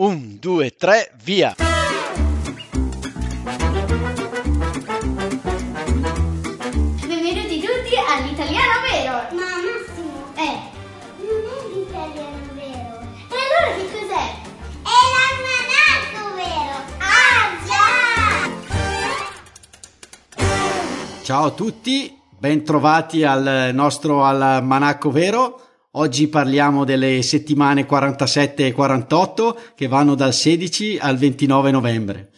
Un, due, tre, via! Benvenuti tutti all'italiano vero! Ma Massimo, Eh, non è l'italiano vero, e allora che cos'è? è l'almanacco vero! Ah già! Ciao a tutti, bentrovati al nostro Almanacco Vero. Oggi parliamo delle settimane 47 e 48 che vanno dal 16 al 29 novembre.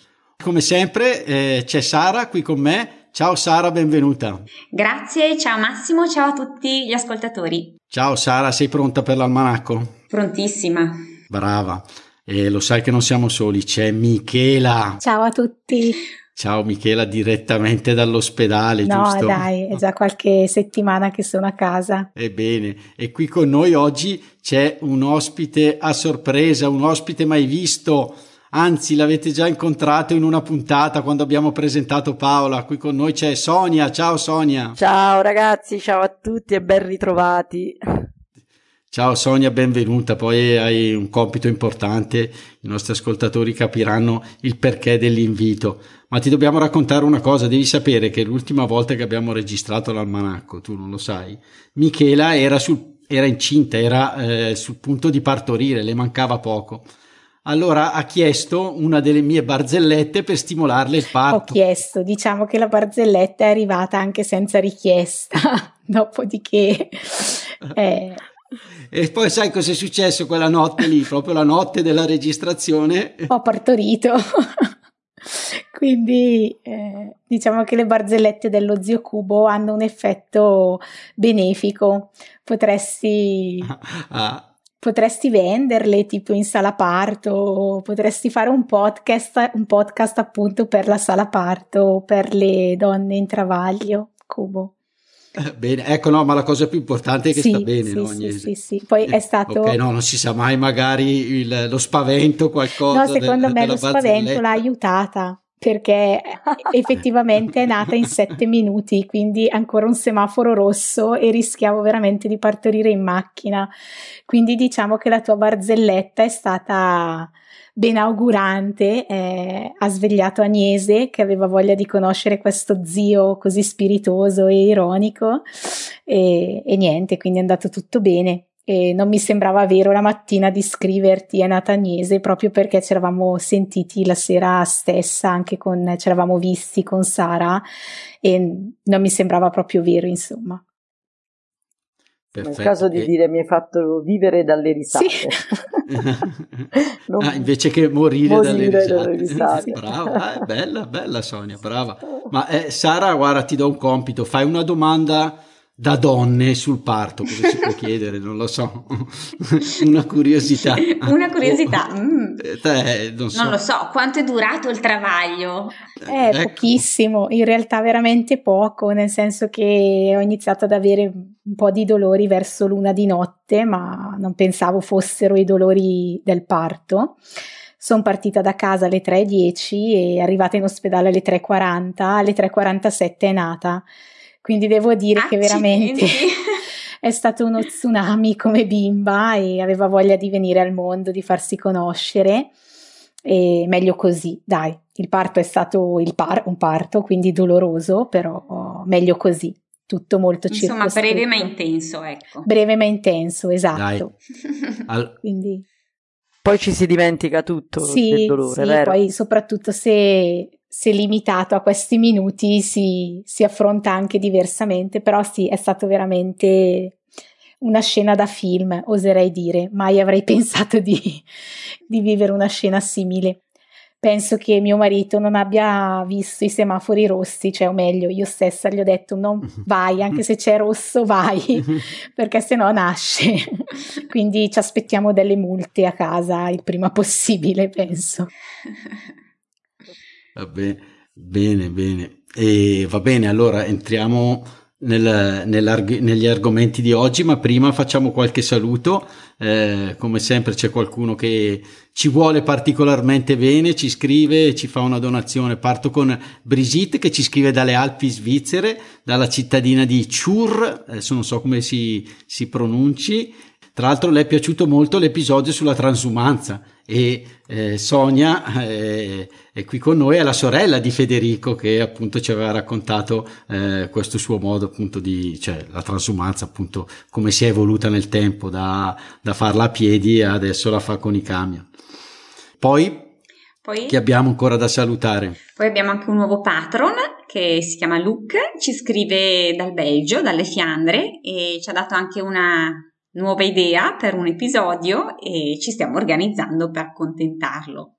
Come sempre eh, c'è Sara qui con me. Ciao Sara, benvenuta. Grazie, ciao Massimo, ciao a tutti gli ascoltatori. Ciao Sara, sei pronta per l'almanacco? Prontissima. Brava. E lo sai che non siamo soli, c'è Michela. Ciao a tutti. Ciao Michela, direttamente dall'ospedale, No, giusto? dai, è già qualche settimana che sono a casa. Ebbene, e qui con noi oggi c'è un ospite a sorpresa, un ospite mai visto, anzi l'avete già incontrato in una puntata quando abbiamo presentato Paola. Qui con noi c'è Sonia, ciao Sonia. Ciao ragazzi, ciao a tutti e ben ritrovati. Ciao Sonia, benvenuta. Poi hai un compito importante, i nostri ascoltatori capiranno il perché dell'invito. Ma ti dobbiamo raccontare una cosa, devi sapere che l'ultima volta che abbiamo registrato l'almanacco, tu non lo sai, Michela era, sul, era incinta, era eh, sul punto di partorire, le mancava poco. Allora ha chiesto una delle mie barzellette per stimolarle il Ho parto. chiesto, diciamo che la barzelletta è arrivata anche senza richiesta, dopodiché eh, E poi sai cosa è successo quella notte lì, proprio la notte della registrazione? ho partorito. Quindi eh, diciamo che le barzellette dello zio Cubo hanno un effetto benefico. Potresti Ah, Potresti venderle tipo in sala parto, potresti fare un podcast, un podcast appunto per la sala parto, per le donne in travaglio, Cubo. bene, ecco no, ma la cosa più importante è che sì, sta bene, sì, no, sì, Agnese? sì, sì. Poi è stato... Ok, no, non si sa mai magari il- lo spavento, qualcosa. No, secondo del- me lo spavento l'ha aiutata perché effettivamente è nata in sette minuti, quindi ancora un semaforo rosso e rischiavo veramente di partorire in macchina. Quindi diciamo che la tua barzelletta è stata benaugurante, eh, ha svegliato Agnese che aveva voglia di conoscere questo zio così spiritoso e ironico e, e niente, quindi è andato tutto bene e non mi sembrava vero la mattina di scriverti è nata Agnese proprio perché ci eravamo sentiti la sera stessa anche con ci eravamo visti con Sara e non mi sembrava proprio vero insomma Nel Perfetto. caso di E- dire mi hai fatto vivere dalle risate. Sì. Non- Ah, invece che morire, dalle Morire risate. dalle risate. brava, eh, bella, bella Sonia, brava. Ma eh, Sara, guarda, ti do un compito, fai una domanda da donne sul parto, cosa si può chiedere? Non lo so, una curiosità. Una curiosità. Oh, mm, eh, te, non so. Non lo so, quanto è durato il travaglio? Eh, Ecco. pochissimo, in realtà veramente poco, nel senso che ho iniziato ad avere un po' di dolori verso l'una di notte, ma non pensavo fossero i dolori del parto. Sono partita da casa alle 3.10 e arrivata in ospedale alle 3.40, alle 3.47 è nata. Quindi devo dire che veramente Accidenti. è stato uno tsunami come bimba e aveva voglia di venire al mondo, di farsi conoscere. E meglio così, dai. Il parto è stato il par- un parto, quindi doloroso, però meglio così. Tutto molto Insomma, circoscritto. breve ma intenso, ecco. Breve ma intenso, esatto. Al- Quindi Poi ci si dimentica tutto sì, del dolore, sì, vero? poi soprattutto se, se limitato a questi minuti si, si affronta anche diversamente, però sì, è stato veramente una scena da film, oserei dire. Mai avrei pensato di, di vivere una scena simile. Penso che mio marito non abbia visto i semafori rossi, cioè o meglio, io stessa gli ho detto non vai, anche se c'è rosso vai, perché se no nasce. Quindi ci aspettiamo delle multe a casa il prima possibile, penso. Vabbè, bene, bene. E va bene, allora entriamo nel- negli argomenti di oggi, ma prima facciamo qualche saluto. Eh, come sempre c'è qualcuno che ci vuole particolarmente bene, ci scrive, ci fa una donazione. Parto con Brigitte che ci scrive dalle Alpi svizzere, dalla cittadina di Chur, adesso non so come si, si pronunci. Tra l'altro le è piaciuto molto l'episodio sulla transumanza e eh, Sonia eh, è qui con noi, è la sorella di Federico che appunto ci aveva raccontato eh, questo suo modo appunto di, cioè la transumanza appunto come si è evoluta nel tempo da, da farla a piedi e adesso la fa con i camion. Poi poi, che abbiamo ancora da salutare. Poi abbiamo anche un nuovo patron che si chiama Luke, ci scrive dal Belgio, dalle Fiandre e ci ha dato anche una nuova idea per un episodio e ci stiamo organizzando per accontentarlo.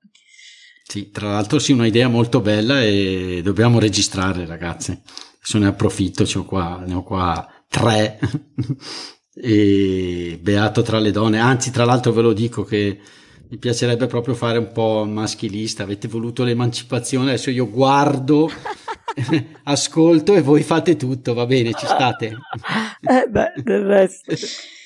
Sì, tra l'altro sì, una idea molto bella e dobbiamo registrare ragazzi. Adesso ne approfitto, ne ho qua, ne ho qua tre e beato tra le donne. Anzi, tra l'altro ve lo dico che mi piacerebbe proprio fare un po' maschilista. Avete voluto l'emancipazione, adesso io guardo, ascolto e voi fate tutto, va bene, ci state? eh beh, del resto.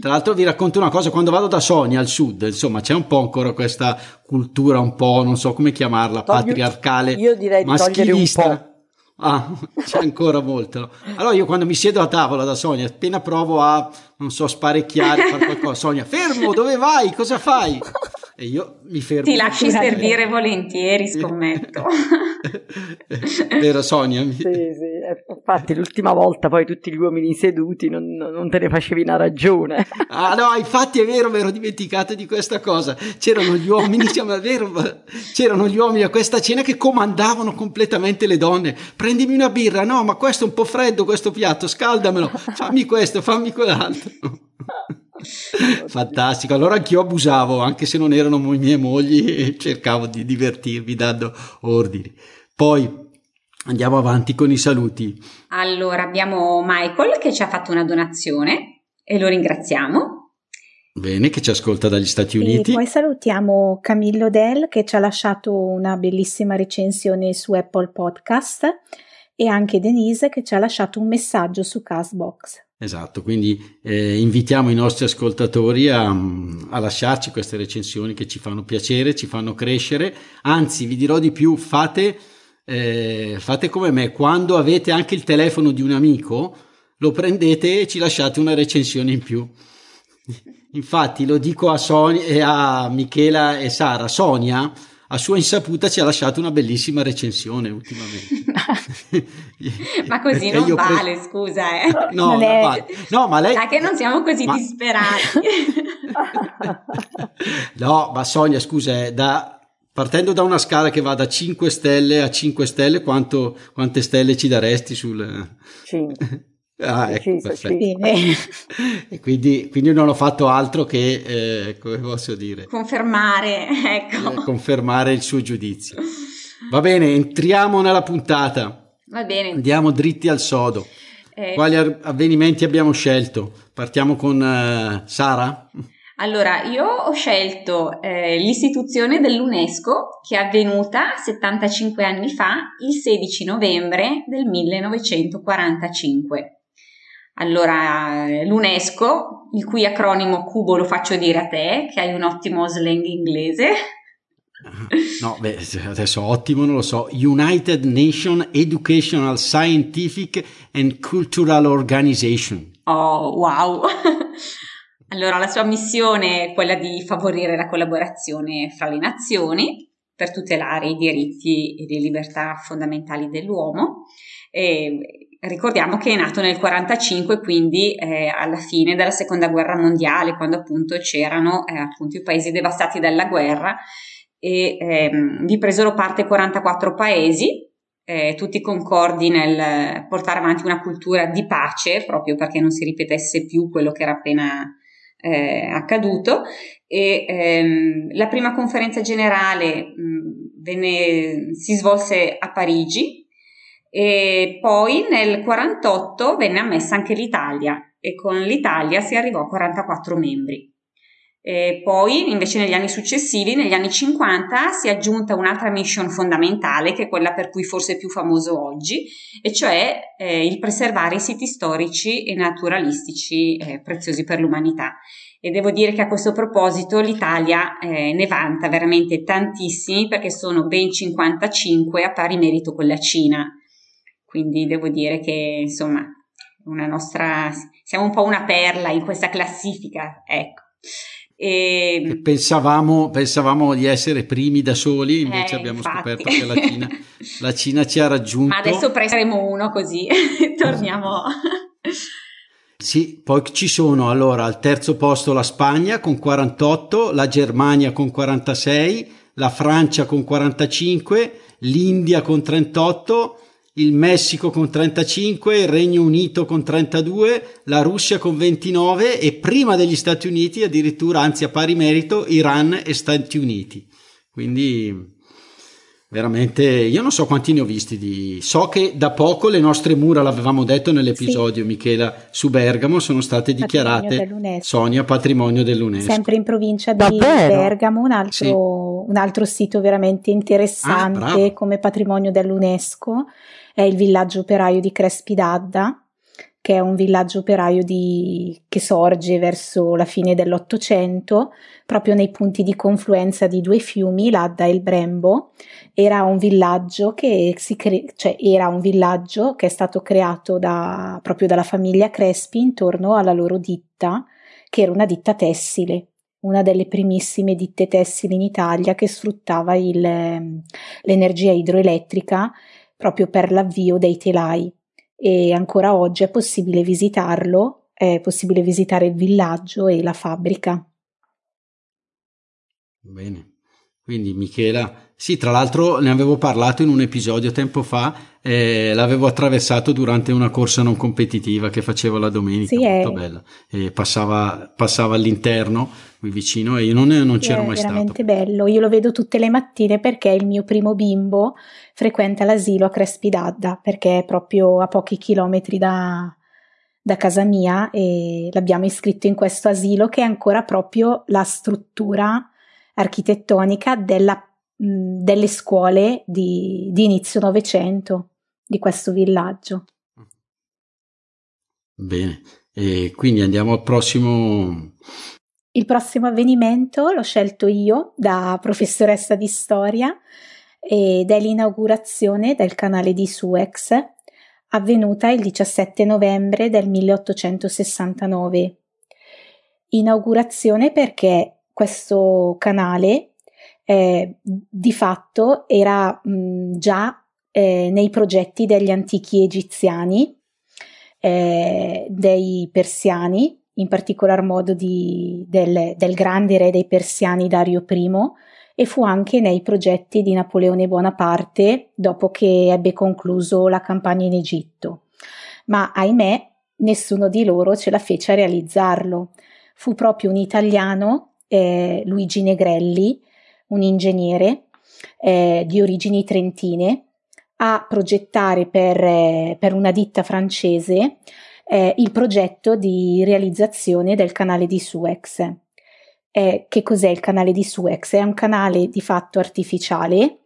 Tra l'altro vi racconto una cosa, quando vado da Sonia al sud, insomma, c'è un po' ancora questa cultura un po', non so come chiamarla, Toglio, patriarcale, io direi maschilista. un po'. Ah, c'è ancora molto. Allora io quando mi siedo a tavola da Sonia, appena provo a, non so, sparecchiare, fare qualcosa, Sonia, fermo, dove vai? Cosa fai? E io mi fermo. Ti lasci servire volentieri, scommetto. Vero Sonia? Sì, sì. Eh, infatti l'ultima volta poi tutti gli uomini seduti non, non te ne facevi una ragione. Ah no, infatti è vero, mi ero dimenticato di questa cosa. C'erano gli uomini, diciamo, è vero, c'erano gli uomini a questa cena che comandavano completamente le donne. Prendimi una birra, no, ma questo è un po' freddo questo piatto, scaldamelo, fammi questo, fammi quell'altro. Fantastico, allora anch'io abusavo, anche se non erano mie mogli, e cercavo di divertirmi dando ordini. Poi andiamo avanti con i saluti. Allora abbiamo Michael che ci ha fatto una donazione e lo ringraziamo. Bene, che ci ascolta dagli Stati Uniti. E poi salutiamo Camillo Del che ci ha lasciato una bellissima recensione su Apple Podcast e anche Denise che ci ha lasciato un messaggio su Castbox. Esatto, quindi eh, invitiamo i nostri ascoltatori a, a, lasciarci queste recensioni che ci fanno piacere, ci fanno crescere, anzi vi dirò di più, fate, eh, fate come me, quando avete anche il telefono di un amico, lo prendete e ci lasciate una recensione in più. Infatti lo dico a, Sonia, a Michela e Sara, Sonia a sua insaputa ci ha lasciato una bellissima recensione ultimamente. ma così non vale, pre... scusa. Eh. No, non è... vale. no, ma lei... Ma che non siamo così ma... disperati. no, ma Sonia, scusa, eh, da... partendo da una scala che va da 5 stelle a 5 stelle, quanto... quante stelle ci daresti sul... 5. Ah, ecco, sì, e quindi, quindi, non ho fatto altro che, eh, come posso dire? Confermare, ecco. Eh, confermare il suo giudizio. Va bene, entriamo nella puntata. Va bene. Andiamo dritti al sodo. Eh, Quali avvenimenti abbiamo scelto? Partiamo con uh, Sara? Allora, io ho scelto eh, l'istituzione dell'UNESCO che è avvenuta 75 anni fa, il 16 novembre del 1945. Allora, l'UNESCO, il cui acronimo cubo lo faccio dire a te, che hai un ottimo slang inglese. No, beh, adesso ottimo non lo so. United Nations Educational, Scientific and Cultural Organization. Oh, wow! Allora, la sua missione è quella di favorire la collaborazione fra le nazioni per tutelare i diritti e le libertà fondamentali dell'uomo. E ricordiamo che è nato nel 1945, quindi eh, alla fine della seconda guerra mondiale, quando appunto c'erano eh, appunto i paesi devastati dalla guerra e ehm, vi presero parte 44 paesi, eh, tutti concordi nel portare avanti una cultura di pace, proprio perché non si ripetesse più quello che era appena eh, accaduto. E ehm, la prima conferenza generale mh, venne, si svolse a Parigi e poi nel 48 venne ammessa anche l'Italia e con l'Italia si arrivò a 44 membri. E poi invece negli anni successivi, negli anni 50, si è aggiunta un'altra mission fondamentale che è quella per cui forse è più famoso oggi, e cioè eh, il preservare i siti storici e naturalistici eh, preziosi per l'umanità. E devo dire che a questo proposito l'Italia eh, ne vanta veramente tantissimi perché sono ben 55 a pari merito con la Cina quindi devo dire che insomma una nostra, siamo un po' una perla in questa classifica, ecco. E... Pensavamo, pensavamo, di essere primi da soli, invece eh, abbiamo infatti. scoperto che la Cina, la Cina, ci ha raggiunto. Ma adesso prenderemo uno così torniamo. Sì, poi ci sono allora al terzo posto la Spagna con 48, la Germania con 46, la Francia con 45, l'India con 38, il Messico con 35, il Regno Unito con 32, la Russia con 29 e prima degli Stati Uniti addirittura, anzi a pari merito, Iran e Stati Uniti. Quindi veramente io non so quanti ne ho visti di so che da poco le nostre mura l'avevamo detto nell'episodio sì. Michela su Bergamo sono state dichiarate patrimonio Sonia patrimonio dell'UNESCO sempre in provincia di Davvero? Bergamo un altro, sì. Un altro, sito veramente interessante ah, come patrimonio dell'UNESCO è il villaggio operaio di Crespi d'Adda che è un villaggio operaio di, che sorge verso la fine dell'Ottocento, proprio nei punti di confluenza di due fiumi, l'Adda e il Brembo. Era un villaggio che, si cre- cioè era un villaggio che è stato creato da, proprio dalla famiglia Crespi intorno alla loro ditta, che era una ditta tessile una delle primissime ditte tessili in Italia che sfruttava il, l'energia idroelettrica proprio per l'avvio dei telai e ancora oggi è possibile visitarlo, è possibile visitare il villaggio e la fabbrica. Bene. Quindi Michela, sì, tra l'altro ne avevo parlato in un episodio tempo fa, eh, l'avevo attraversato durante una corsa non competitiva che facevo la domenica, sì, molto è... bella, e passava, passava, all'interno qui vicino e io non, non c'ero è mai stato. È veramente bello, io lo vedo tutte le mattine perché il mio primo bimbo frequenta l'asilo a Crespi d'Adda perché è proprio a pochi chilometri da, da casa mia e l'abbiamo iscritto in questo asilo che è ancora proprio la struttura architettonica della, mh, delle scuole di, di inizio Novecento di questo villaggio. Bene, e quindi andiamo al prossimo. Il prossimo avvenimento l'ho scelto io da professoressa di storia ed è l'inaugurazione del canale di Suez avvenuta il 17 novembre del 1869. Inaugurazione perché questo canale eh, di fatto era mh, già eh, nei progetti degli antichi egiziani, eh, dei persiani, in particolar modo di, del, del, grande re dei persiani Dario I, e fu anche nei progetti di Napoleone Bonaparte dopo che ebbe concluso la campagna in Egitto. Ma ahimè, nessuno di loro ce la fece a realizzarlo. Fu proprio un italiano eh, Luigi Negrelli, un ingegnere eh, di origini trentine, a progettare per, eh, per una ditta francese eh, il progetto di realizzazione del canale di Suez. Eh, che cos'è il canale di Suez? È un canale di fatto artificiale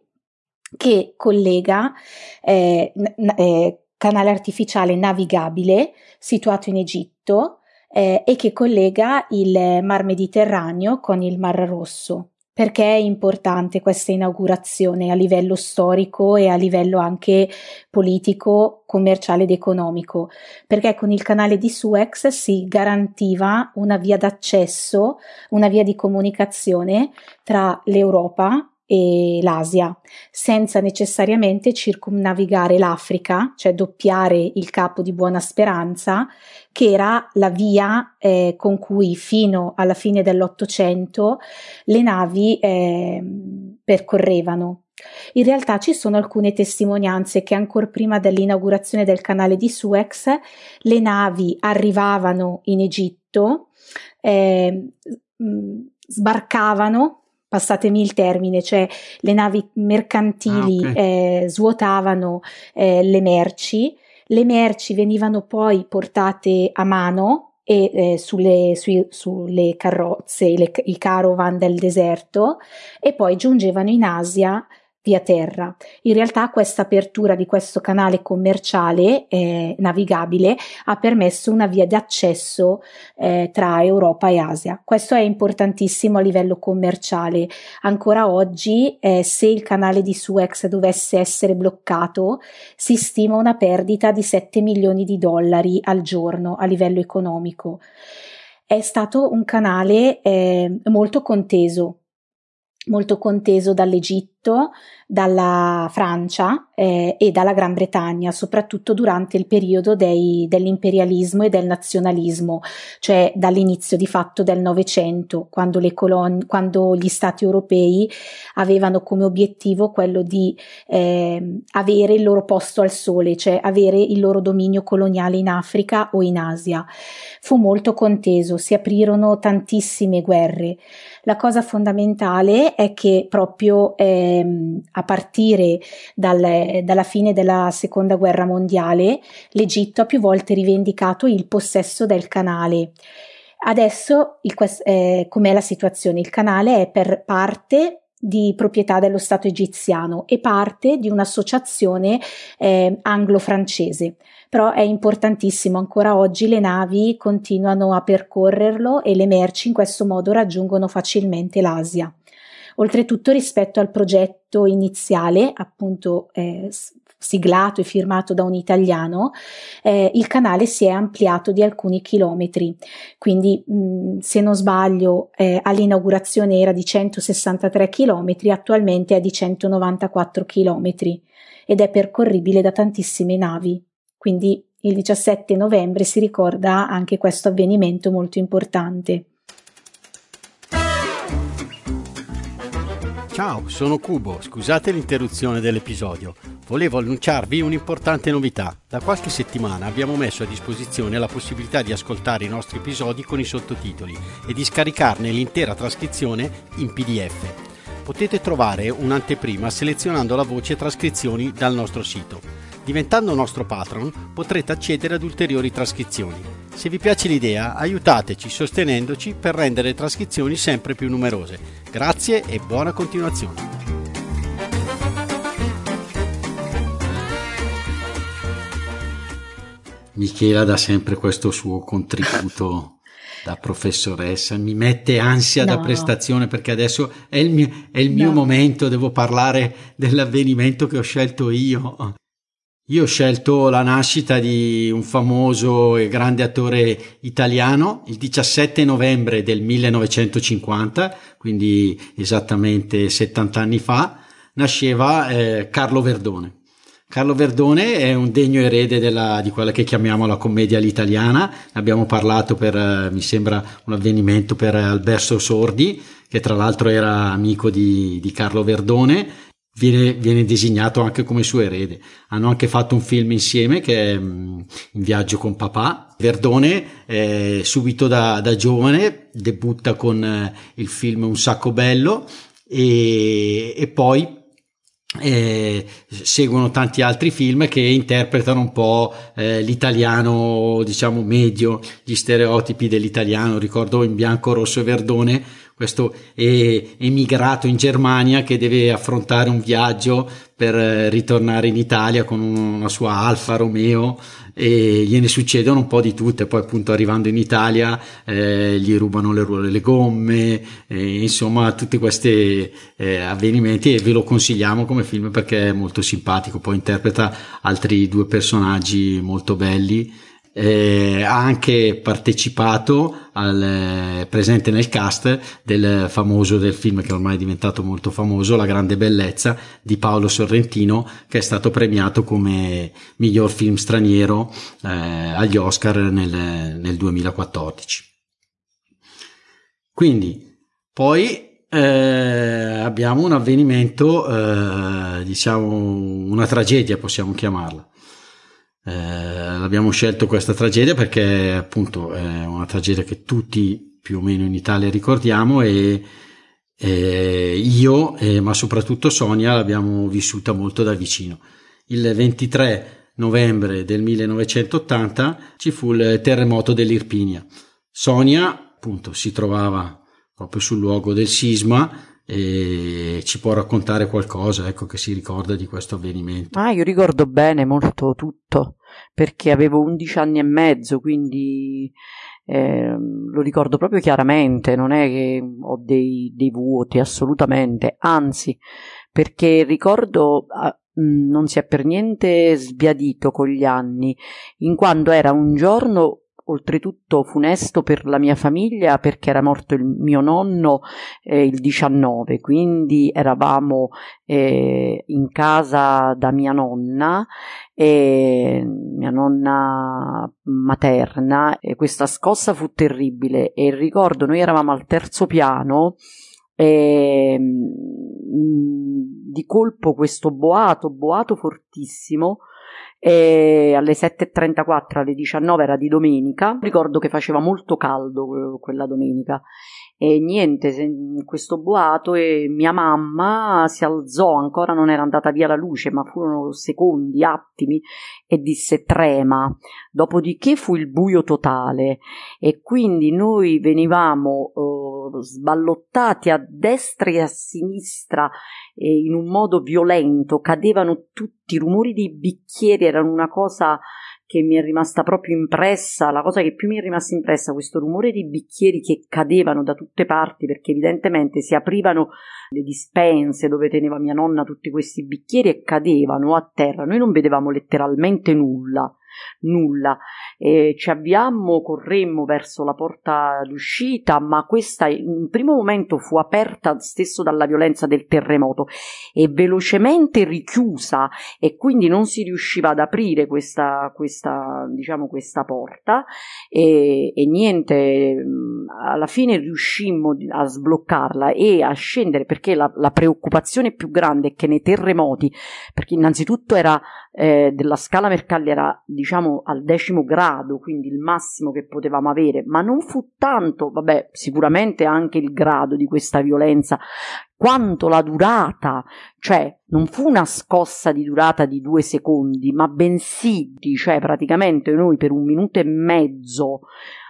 che collega eh, n- canale artificiale navigabile situato in Egitto eh, e che collega il Mar Mediterraneo con il Mar Rosso. Perché è importante questa inaugurazione a livello storico e a livello anche politico, commerciale ed economico? Perché con il canale di Suez si garantiva una via d'accesso, una via di comunicazione tra l'Europa e l'Asia, senza necessariamente circumnavigare l'Africa, cioè doppiare il capo di Buona Speranza, che era la via eh, con cui fino alla fine dell'Ottocento le navi eh, percorrevano. In realtà ci sono alcune testimonianze che ancora prima dell'inaugurazione del canale di Suez le navi arrivavano in Egitto, eh, sbarcavano passatemi il termine, cioè le navi mercantili ah, okay. eh, svuotavano eh, le merci, le merci venivano poi portate a mano e eh, sulle, sui, sulle, carrozze, le, i caravan del deserto e poi giungevano in Asia via terra. In realtà questa apertura di questo canale commerciale eh, navigabile ha permesso una via d'accesso eh, tra Europa e Asia. Questo è importantissimo a livello commerciale. Ancora oggi, eh, se il canale di Suez dovesse essere bloccato, si stima una perdita di 7 milioni di dollari al giorno a livello economico. È stato un canale eh, molto conteso molto conteso dall'Egitto, dalla Francia eh, e dalla Gran Bretagna, soprattutto durante il periodo dei, dell'imperialismo e del nazionalismo, cioè dall'inizio di fatto del Novecento, quando, colon- quando gli stati europei avevano come obiettivo quello di eh, avere il loro posto al sole, cioè avere il loro dominio coloniale in Africa o in Asia. Fu molto conteso, si aprirono tantissime guerre. La cosa fondamentale è che proprio ehm, a partire dal, dalla fine della seconda guerra mondiale l'Egitto ha più volte rivendicato il possesso del canale. Adesso il, eh, com'è la situazione? Il canale è per parte di proprietà dello Stato egiziano e parte di un'associazione eh, anglo-francese. Però è importantissimo, ancora oggi le navi continuano a percorrerlo e le merci in questo modo raggiungono facilmente l'Asia. Oltretutto rispetto al progetto iniziale, appunto eh, siglato e firmato da un italiano, eh, il canale si è ampliato di alcuni chilometri. Quindi, mh, se non sbaglio, eh, all'inaugurazione era di 163 chilometri, attualmente è di 194 chilometri ed è percorribile da tantissime navi. Quindi il 17 novembre si ricorda anche questo avvenimento molto importante. Ciao, sono Cubo, scusate l'interruzione dell'episodio. Volevo annunciarvi un'importante novità. Da qualche settimana abbiamo messo a disposizione la possibilità di ascoltare i nostri episodi con i sottotitoli e di scaricarne l'intera trascrizione in PDF. Potete trovare un'anteprima selezionando la voce trascrizioni dal nostro sito. Diventando nostro patron potrete accedere ad ulteriori trascrizioni. Se vi piace l'idea, aiutateci sostenendoci per rendere le trascrizioni sempre più numerose. Grazie e buona continuazione. Michela dà sempre questo suo contributo da professoressa, mi mette ansia no. da prestazione perché adesso è il mio, è il mio no. momento, devo parlare dell'avvenimento che ho scelto io. Io ho scelto la nascita di un famoso e grande attore italiano il 17 novembre del 1950, quindi esattamente 70 anni fa, nasceva eh, Carlo Verdone. Carlo Verdone è un degno erede della, di quella che chiamiamo la commedia all'italiana. Abbiamo parlato per, eh, mi sembra, un avvenimento per Alberto Sordi, che tra l'altro era amico di, di Carlo Verdone viene, viene, designato anche come suo erede. Hanno anche fatto un film insieme che è mm, In viaggio con papà. Verdone eh, subito da, da, giovane debutta con eh, il film Un sacco bello e, e poi eh, seguono tanti altri film che interpretano un po' eh, l'italiano diciamo medio gli stereotipi dell'italiano ricordo in bianco rosso e verdone questo emigrato in Germania che deve affrontare un viaggio per eh, ritornare in Italia con una sua Alfa Romeo e gliene succedono un po' di tutte, poi appunto arrivando in Italia eh, gli rubano le ruole, le gomme, eh, insomma tutti questi eh, avvenimenti e ve lo consigliamo come film perché è molto simpatico, poi interpreta altri due personaggi molto belli eh, ha anche partecipato al eh, presente nel cast del famoso del film che ormai è diventato molto famoso La grande bellezza di Paolo Sorrentino che è stato premiato come miglior film straniero eh, agli Oscar nel, nel 2014 quindi poi eh, abbiamo un avvenimento eh, diciamo una tragedia possiamo chiamarla eh, abbiamo scelto questa tragedia perché appunto è una tragedia che tutti più o meno in Italia ricordiamo e, e io, e, ma soprattutto Sonia, l'abbiamo vissuta molto da vicino. Il 23 novembre del 1980 ci fu il terremoto dell'Irpinia. Sonia appunto si trovava proprio sul luogo del sisma e ci può raccontare qualcosa, ecco, che si ricorda di questo avvenimento. Ah, io ricordo bene molto tutto, perché avevo 11 anni e mezzo, quindi eh, lo ricordo proprio chiaramente, non è che ho dei, dei vuoti, assolutamente, anzi, perché ricordo... Ah, non si è per niente sbiadito con gli anni, in quanto era un giorno oltretutto funesto per la mia famiglia perché era morto il mio nonno eh, il 19, quindi eravamo eh, in casa da mia nonna, e mia nonna materna e questa scossa fu terribile. E ricordo noi eravamo al terzo piano e mm, di colpo questo boato, boato fortissimo e alle 7.34 alle 19 era di domenica. Ricordo che faceva molto caldo eh, quella domenica e niente, questo boato e mia mamma si alzò, ancora non era andata via la luce, ma furono secondi, attimi, e disse trema. Dopodiché fu il buio totale e quindi noi venivamo uh, sballottati a destra e a sinistra e in un modo violento, cadevano tutti i rumori dei bicchieri, erano una cosa che mi è rimasta proprio impressa, la cosa che più mi è rimasta impressa, questo rumore di bicchieri che cadevano da tutte parti perché evidentemente si aprivano le dispense dove teneva mia nonna tutti questi bicchieri e cadevano a terra. Noi non vedevamo letteralmente nulla nulla. E ci avviammo, corremmo verso la porta d'uscita, ma questa in un primo momento fu aperta stesso dalla violenza del terremoto e velocemente richiusa e quindi non si riusciva ad aprire questa, questa, diciamo, questa porta e, e niente, alla fine riuscimmo a sbloccarla e a scendere perché la, la preoccupazione più grande è che nei terremoti, perché innanzitutto era eh, della scala Mercalli era diciamo al decimo grado, quindi il massimo che potevamo avere, ma non fu tanto, vabbè, sicuramente anche il grado di questa violenza, quanto la durata, cioè non fu una scossa di durata di due secondi, ma bensì, cioè praticamente noi per un minuto e mezzo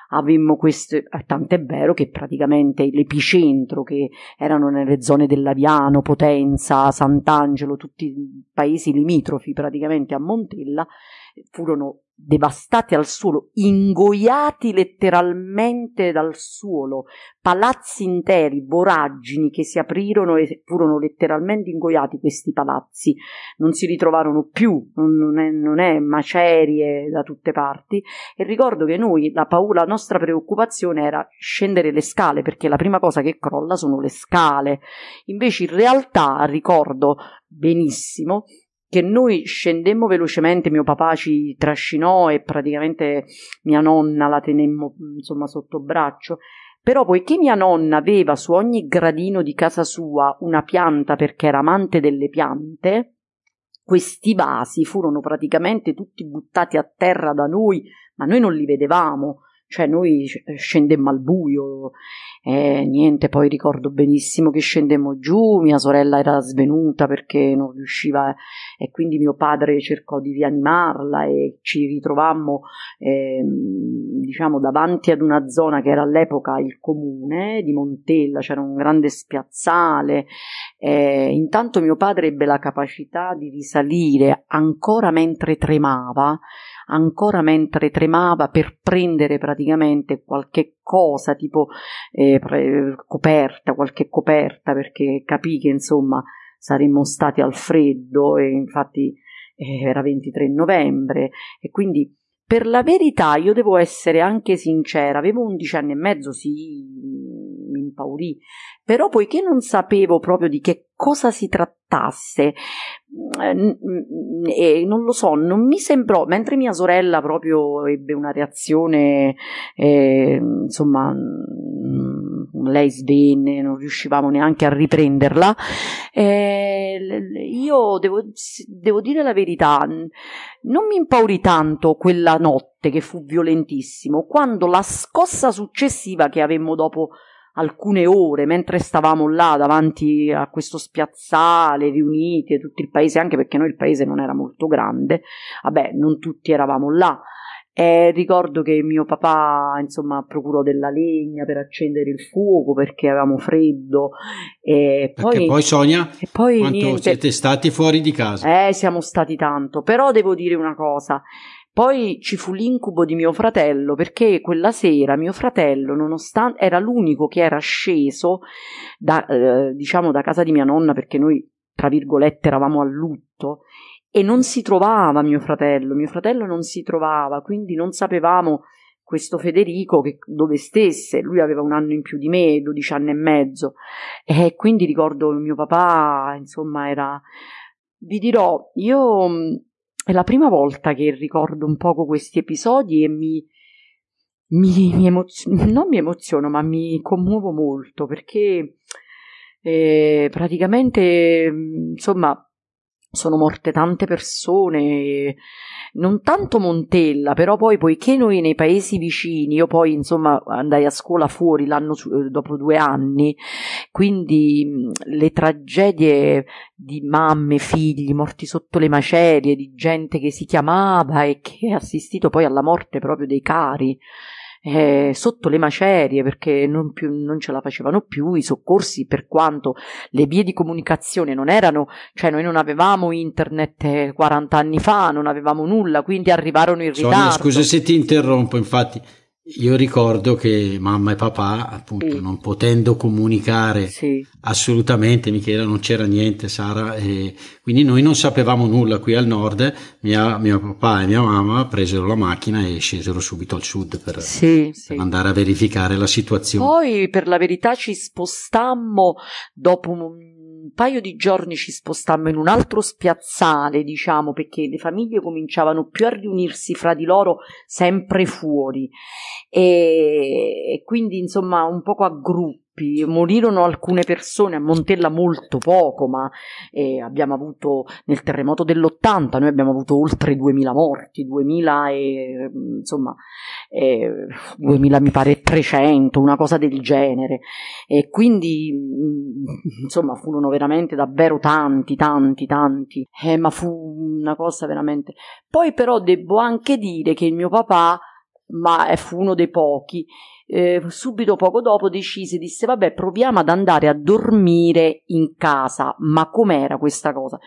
avemmo queste, eh, tant'è vero che praticamente l'epicentro che erano nelle zone dell'Aviano, Potenza, Sant'Angelo, tutti i paesi limitrofi praticamente a Montella, furono devastati al suolo, ingoiati letteralmente dal suolo, palazzi interi, voragini che si aprirono e furono letteralmente ingoiati questi palazzi, non si ritrovarono più, non è, non è macerie da tutte parti. E ricordo che noi la paura, la nostra preoccupazione era scendere le scale perché la prima cosa che crolla sono le scale, invece in realtà ricordo benissimo che noi scendemmo velocemente, mio papà ci trascinò e praticamente mia nonna la tenemmo insomma sotto braccio. Però poiché mia nonna aveva su ogni gradino di casa sua una pianta perché era amante delle piante, questi vasi furono praticamente tutti buttati a terra da noi, ma noi non li vedevamo cioè noi scendemmo al buio e niente, poi ricordo benissimo che scendemmo giù, mia sorella era svenuta perché non riusciva e quindi mio padre cercò di rianimarla e ci ritrovammo eh, diciamo davanti ad una zona che era all'epoca il comune di Montella, c'era un grande spiazzale eh, intanto mio padre ebbe la capacità di risalire ancora mentre tremava ancora mentre tremava per prendere praticamente qualche cosa tipo eh, coperta, qualche coperta perché capì che insomma saremmo stati al freddo e infatti eh, era 23 novembre e quindi per la verità io devo essere anche sincera, avevo 11 anni e mezzo, sì, mi impaurì, però poiché non sapevo proprio di che cosa si trattasse, eh, e non lo so, non mi sembrò, mentre mia sorella proprio ebbe una reazione, eh, insomma, lei svenne, non riuscivamo neanche a riprenderla, eh, io devo, devo dire la verità, non mi impaurì tanto quella notte che fu violentissimo, quando la scossa successiva che avemmo dopo alcune ore mentre stavamo là davanti a questo spiazzale riuniti tutto il paese, anche perché noi il paese non era molto grande, vabbè, non tutti eravamo là. E ricordo che mio papà, insomma, procurò della legna per accendere il fuoco perché avevamo freddo. E poi, poi Sonia, e poi quanto niente. siete stati fuori di casa? Eh, siamo stati tanto. Però devo dire una cosa. Poi ci fu l'incubo di mio fratello perché quella sera mio fratello, nonostante era l'unico che era sceso da, eh, diciamo, da casa di mia nonna perché noi, tra virgolette, eravamo a lutto e non si trovava mio fratello, mio fratello non si trovava, quindi non sapevamo questo Federico che, dove stesse, lui aveva un anno in più di me, 12 anni e mezzo, e quindi ricordo mio papà, insomma, era... Vi dirò, io mh, è la prima volta che ricordo un poco questi episodi e mi, mi, mi emoziono, non mi emoziono, ma mi commuovo molto perché eh, praticamente, mh, insomma, sono morte tante persone, non tanto Montella, però poi poiché noi nei paesi vicini, io poi insomma andai a scuola fuori l'anno eh, dopo due anni, quindi le tragedie di mamme, figli morti sotto le macerie, di gente che si chiamava e che ha assistito poi alla morte proprio dei cari. Eh, sotto le macerie perché non, più, non ce la facevano più i soccorsi per quanto le vie di comunicazione non erano cioè noi non avevamo internet eh, 40 anni fa, non avevamo nulla, quindi arrivarono in Sonia, ritardo. scusa se ti interrompo, infatti io ricordo che mamma e papà, appunto, Sì. non potendo comunicare Sì, assolutamente, Michela, non c'era niente, Sara, e quindi noi non sapevamo nulla qui al nord, mia- mio papà e mia mamma presero la macchina e scesero subito al sud per, sì, sì. per andare a verificare la situazione. Poi per la verità ci spostammo dopo un paio di giorni ci spostammo in un altro spiazzale, diciamo, perché le famiglie cominciavano più a riunirsi fra di loro sempre fuori. E, quindi insomma un poco a gruppi. Morirono alcune persone, a Montella molto poco, ma eh, abbiamo avuto nel terremoto dell'80, noi abbiamo avuto oltre 2000 morti, 2000 e insomma eh, 2000 mi pare 300, una cosa del genere. E quindi, mh, insomma, furono veramente davvero tanti, tanti, tanti. Eh, ma fu una cosa veramente. Poi, però, devo anche dire che il mio papà, ma eh, fu uno dei pochi, eh, subito poco dopo decise, disse: Vabbè, proviamo ad andare a dormire in casa. Ma com'era questa cosa?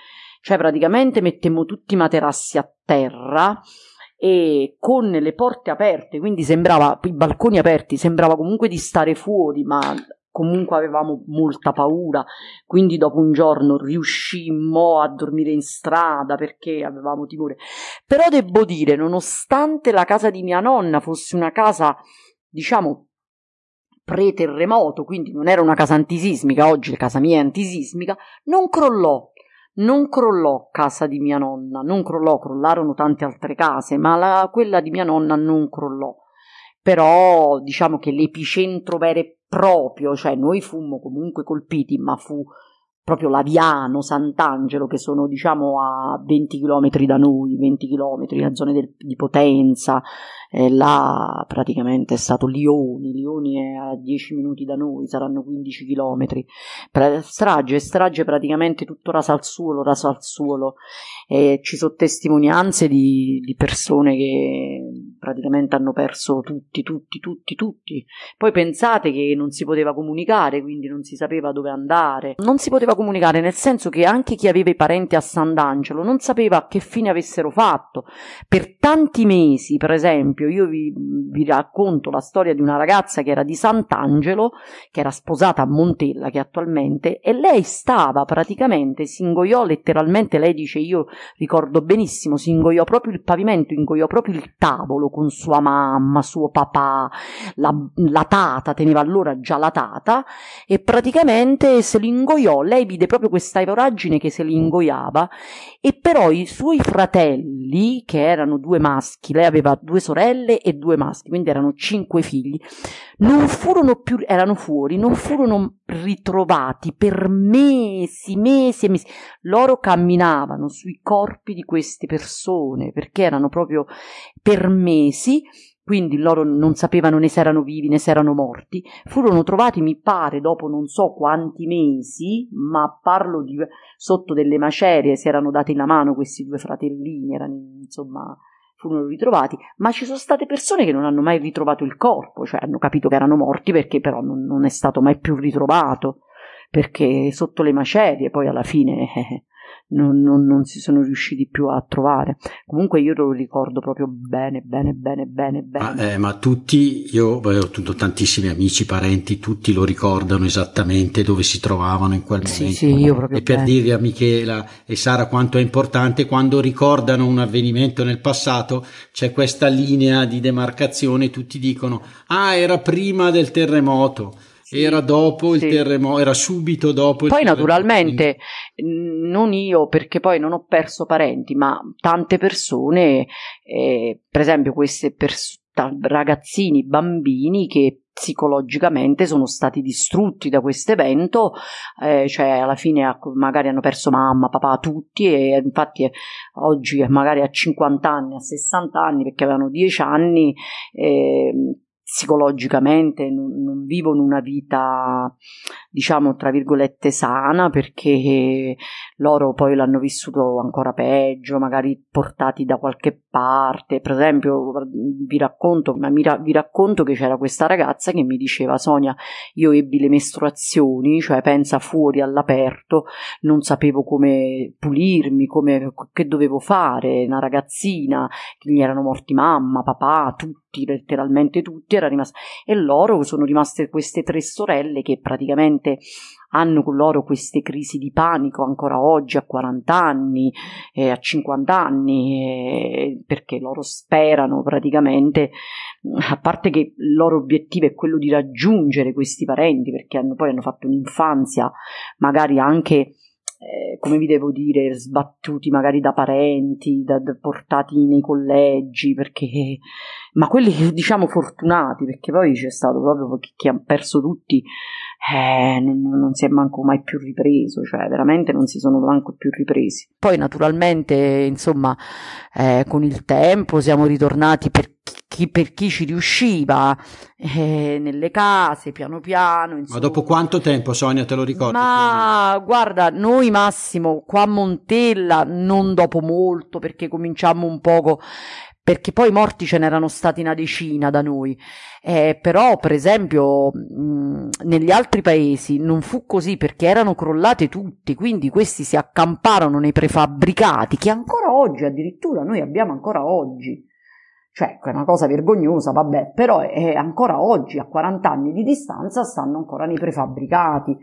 Cioè, praticamente mettemmo tutti i materassi a terra e con le porte aperte, quindi sembrava i balconi aperti, sembrava comunque di stare fuori, ma comunque avevamo molta paura, quindi dopo un giorno riuscimmo a dormire in strada perché avevamo timore. Però devo dire, nonostante la casa di mia nonna fosse una casa, diciamo, pre-terremoto, quindi non era una casa antisismica, oggi casa mia è antisismica, non crollò. Non crollò casa di mia nonna, non crollò, crollarono tante altre case, ma la- quella di mia nonna non crollò. Però diciamo che l'epicentro vero e proprio, cioè noi fummo comunque colpiti, ma fu proprio Laviano, Sant'Angelo, che sono diciamo a 20 km da noi, 20 km, la zona del- di Potenza, e là praticamente è stato Lioni, Lioni è a 10 minuti da noi, saranno 15 km. strage, strage praticamente tutto raso al suolo, raso al suolo. E ci sono testimonianze di, di persone che praticamente hanno perso tutti, tutti, tutti, tutti. Poi pensate che non si poteva comunicare, quindi non si sapeva dove andare. Non si poteva comunicare nel senso che anche chi aveva i parenti a Sant'Angelo non sapeva che fine avessero fatto. Per tanti mesi, per esempio, io vi, vi racconto la storia di una ragazza che era di Sant'Angelo, che era sposata a Montella, che attualmente, e lei stava praticamente, si ingoiò letteralmente, lei dice io ricordo benissimo, si ingoiò proprio il pavimento, ingoiò proprio il tavolo con sua mamma, suo papà, la, la tata, teneva allora già la tata, e praticamente se lo ingoiò, lei vide proprio questa voragine che se li ingoiava, e però i suoi fratelli, che erano due maschi, lei aveva due sorelle e due maschi, quindi erano cinque figli, non furono più, erano fuori, non furono ritrovati per mesi, mesi e mesi. Loro camminavano sui corpi di queste persone perché erano proprio per mesi, quindi loro non sapevano né se erano vivi né se erano morti. Furono trovati, mi pare, dopo non so quanti mesi, ma parlo di sotto delle macerie, si erano dati la mano questi due fratellini, erano insomma furono ritrovati, ma ci sono state persone che non hanno mai ritrovato il corpo, cioè hanno capito che erano morti perché però non, non è stato mai più ritrovato, perché sotto le macerie poi alla fine eh, non, non, non, si sono riusciti più a trovare. Comunque io lo ricordo proprio bene, bene, bene, bene, bene. Ma, eh, ma tutti, io ho tutto, tantissimi amici, parenti, tutti lo ricordano esattamente dove si trovavano in quel momento. Sì, io proprio e per bene. dirvi a Michela e Sara quanto è importante, quando ricordano un avvenimento nel passato, c'è questa linea di demarcazione, tutti dicono, ah, era prima del terremoto era dopo il sì. terremoto, era subito dopo il poi terremoto. naturalmente non io perché poi non ho perso parenti ma tante persone eh, per esempio queste pers- ragazzini bambini che psicologicamente sono stati distrutti da questo evento, eh, cioè alla fine magari hanno perso mamma, papà, tutti e infatti oggi magari a 50 anni, a 60 anni perché avevano 10 anni eh, psicologicamente non, non, vivono una vita diciamo tra virgolette sana perché loro poi l'hanno vissuto ancora peggio magari portati da qualche parte. Per esempio vi racconto ma mi, vi racconto che c'era questa ragazza che mi diceva Sonia io ebbi le mestruazioni cioè pensa fuori all'aperto non sapevo come pulirmi come che dovevo fare una ragazzina gli erano morti mamma papà tutti letteralmente tutti era rimasta e loro sono rimaste queste tre sorelle che praticamente hanno con loro queste crisi di panico ancora oggi a 40 anni, eh, a 50 anni, eh, perché loro sperano praticamente, a parte che il loro obiettivo è quello di raggiungere questi parenti, perché hanno, poi hanno fatto un'infanzia magari anche eh, come vi devo dire, sbattuti magari da parenti, da, da, portati nei collegi, perché, ma quelli diciamo fortunati, perché poi c'è stato proprio chi, chi ha perso tutti, eh, non, non, si è manco mai più ripreso, cioè veramente non si sono manco più ripresi. Poi naturalmente, insomma, eh, con il tempo siamo ritornati per chi, per chi ci riusciva eh, nelle case, piano piano. Insomma. Ma dopo quanto tempo, Sonia, te lo ricordi? Ma guarda, noi Massimo qua a Montella, non dopo molto, perché cominciamo un poco perché poi morti ce n'erano stati una decina da noi, eh, però per esempio mh, negli altri paesi non fu così perché erano crollate tutti, quindi questi si accamparono nei prefabbricati che ancora oggi addirittura noi abbiamo ancora oggi. Cioè, è una cosa vergognosa, vabbè, però è ancora oggi, a 40 anni di distanza, stanno ancora nei prefabbricati.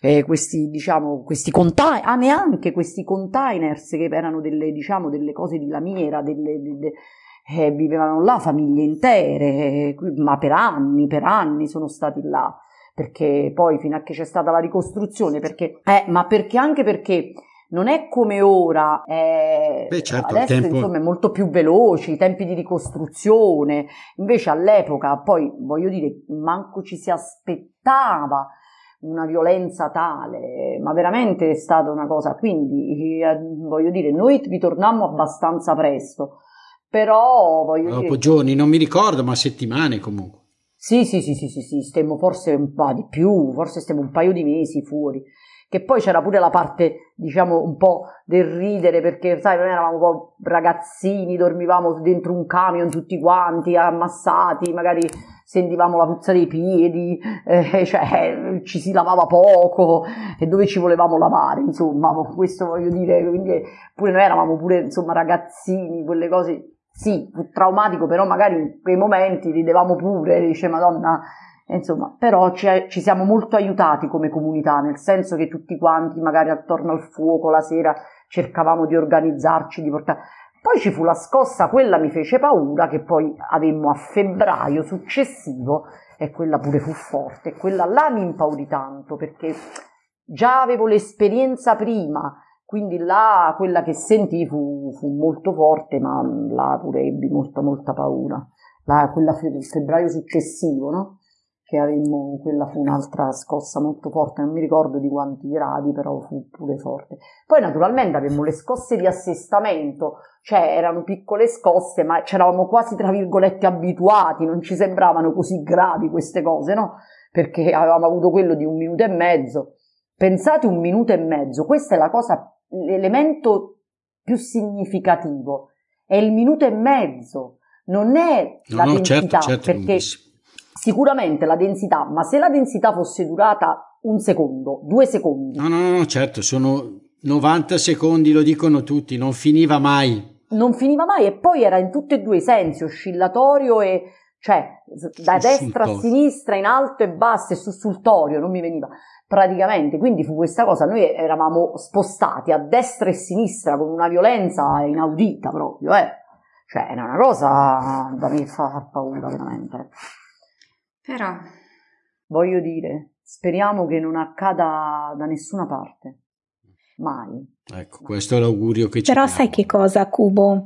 Eh, questi, diciamo, questi container, ah, neanche questi containers che erano delle, diciamo, delle cose di lamiera, delle, delle eh, vivevano là famiglie intere, ma per anni, per anni sono stati là, perché poi fino a che c'è stata la ricostruzione, perché, eh, ma perché anche perché non è come ora, eh, Beh, certo, adesso tempo... insomma è molto più veloci, i tempi di ricostruzione, invece all'epoca poi voglio dire, manco ci si aspettava una violenza tale, ma veramente è stata una cosa, quindi eh, voglio dire, noi ritornammo abbastanza presto, però voglio Dopo dire... giorni, non mi ricordo, ma settimane comunque. Sì, sì, sì, sì, sì, sì, stemmo forse un po' di più, forse stiamo un paio di mesi fuori che poi c'era pure la parte, diciamo, un po' del ridere, perché, sai, noi eravamo un po' ragazzini, dormivamo dentro un camion tutti quanti, ammassati, magari sentivamo la puzza dei piedi, eh, cioè, ci si lavava poco, e dove ci volevamo lavare, insomma, questo voglio dire, quindi pure noi eravamo pure, insomma, ragazzini, quelle cose, sì, traumatico, però magari in quei momenti ridevamo pure, dice, madonna, Insomma, però ci, ci, siamo molto aiutati come comunità, nel senso che tutti quanti, magari attorno al fuoco la sera, cercavamo di organizzarci, di portare. Poi ci fu la scossa, quella mi fece paura, che poi avemmo a febbraio successivo, e quella pure fu forte, e quella là mi impaurì tanto, perché già avevo l'esperienza prima, quindi là quella che sentii fu, fu molto forte, ma là pure ebbi molta, molta paura. Là, quella fe- febbraio successivo, no? Che avemmo, quella fu un'altra scossa molto forte, non mi ricordo di quanti gradi, però fu pure forte. Poi naturalmente avevamo le scosse di assestamento, cioè erano piccole scosse, ma c'eravamo quasi tra virgolette abituati, non ci sembravano così gravi queste cose, no? Perché avevamo avuto quello di un minuto e mezzo. Pensate un minuto e mezzo, questa è la cosa, l'elemento più significativo è il minuto e mezzo, non è No, la no, certo, certo, perché lunghissimo. Sicuramente la densità, ma se la densità fosse durata un secondo, due secondi, No, no, no, certo, sono 90 secondi, lo dicono tutti, non finiva mai. non finiva mai e poi era in tutti e due i sensi, oscillatorio e cioè da destra a sinistra, in alto e basso e sussultorio, non mi veniva praticamente, quindi fu questa cosa, noi eravamo spostati a destra e sinistra con una violenza inaudita proprio, eh. Cioè, era una cosa da me fa paura veramente. Però Voglio dire, speriamo che non accada da nessuna parte. Mai. Ecco, questo è l'augurio che ci Però diamo. sai che cosa, Cubo?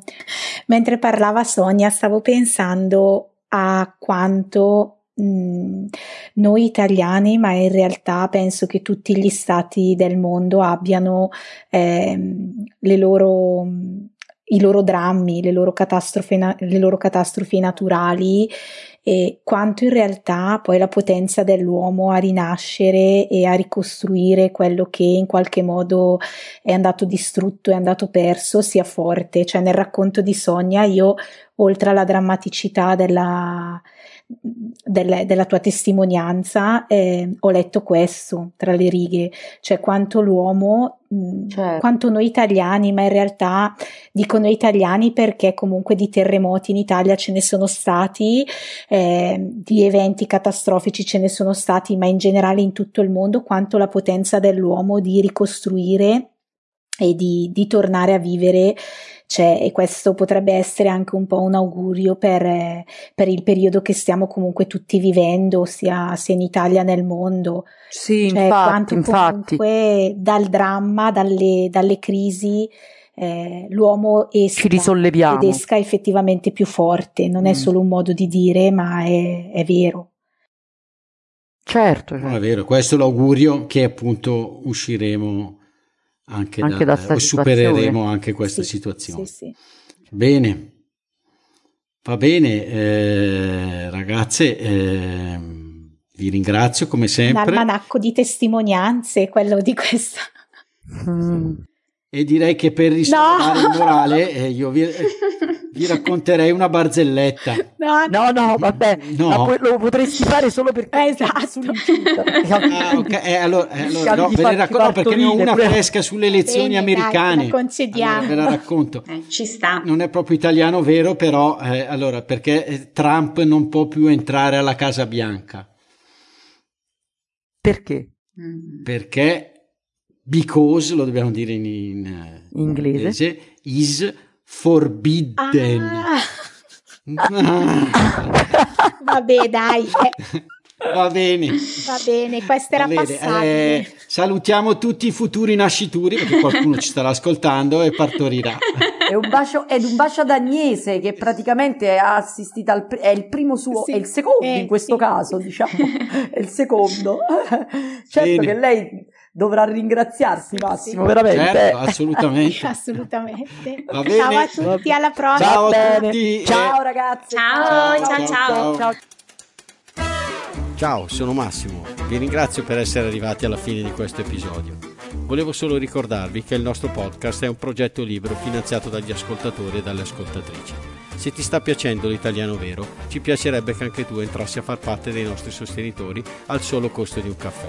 Mentre parlava Sonia, stavo pensando a quanto mh, noi italiani, ma in realtà penso che tutti gli stati del mondo abbiano ehm, le loro, mh, i loro drammi, le loro catastrofi, na- le loro catastrofi naturali e quanto in realtà poi la potenza dell'uomo a rinascere e a ricostruire quello che in qualche modo è andato distrutto, è andato perso, sia forte. Cioè nel racconto di Sonia io, oltre alla drammaticità della, delle- della tua testimonianza, eh, ho letto questo tra le righe, cioè quanto l'uomo, mh, Certo. quanto noi italiani, ma in realtà dico noi italiani perché comunque di terremoti in Italia ce ne sono stati, eh, di eventi catastrofici ce ne sono stati, ma in generale in tutto il mondo, quanto la potenza dell'uomo di ricostruire e di, di tornare a vivere c'è e questo potrebbe essere anche un po' un augurio per, per il periodo che stiamo comunque tutti vivendo, sia, sia in Italia nel mondo. Sì, Cioè, infatti, quanto infatti. comunque dal dramma, dalle, dalle crisi, eh, l'uomo esca Ci risolleviamo. ed esca effettivamente più forte. Non è Mm. solo un modo di dire, ma è, è vero. Certo, Non è certo. vero, questo è l'augurio che appunto usciremo anche, Anche da sta o supereremo anche questa Sì, situazione. Sì, sì. Bene, va bene, eh, ragazze, ehm, vi ringrazio come Un sempre almanacco di testimonianze, quello di questa. Mm. e direi che per risollevare il morale eh, io vi, eh, vi racconterei una barzelletta. No, No, no, vabbè, No. lo potresti fare solo perché Esatto. sull'incinta. Ah, ok, eh, allora, eh, allora, no, ve ne racconto perché ne ho una fresca sulle elezioni Bene, dai, americane. la concediamo. Allora, ve la racconto. eh, ci sta. Non è proprio italiano vero, però, eh, allora, perché eh, Trump non può più entrare alla Casa Bianca? Perché? Mm. Perché, because, lo dobbiamo dire in, in, eh, Inglese. is forbidden. Ah, Ah, vabbè, dai, va bene. va bene, questa era passabile. eh, salutiamo tutti i futuri nascituri perché qualcuno ci starà ascoltando e partorirà. È un bacio, ed un bacio ad Agnese che praticamente ha assistito al, è il primo suo, Sì, è il secondo eh, in questo sì. caso, diciamo, è il secondo. certo Bene. che lei dovrà ringraziarsi Massimo, Sì. veramente. Certo, assolutamente. Assolutamente. Va bene. Ciao a tutti, alla prossima. Ciao a Bene. tutti. Ciao ragazzi. Ciao, ciao, ciao. ciao. ciao. Ciao, sono Massimo. Vi ringrazio per essere arrivati alla fine di questo episodio. Volevo solo ricordarvi che il nostro podcast è un progetto libero finanziato dagli ascoltatori e dalle ascoltatrici. Se ti sta piacendo l'italiano vero, ci piacerebbe che anche tu entrassi a far parte dei nostri sostenitori al solo costo di un caffè.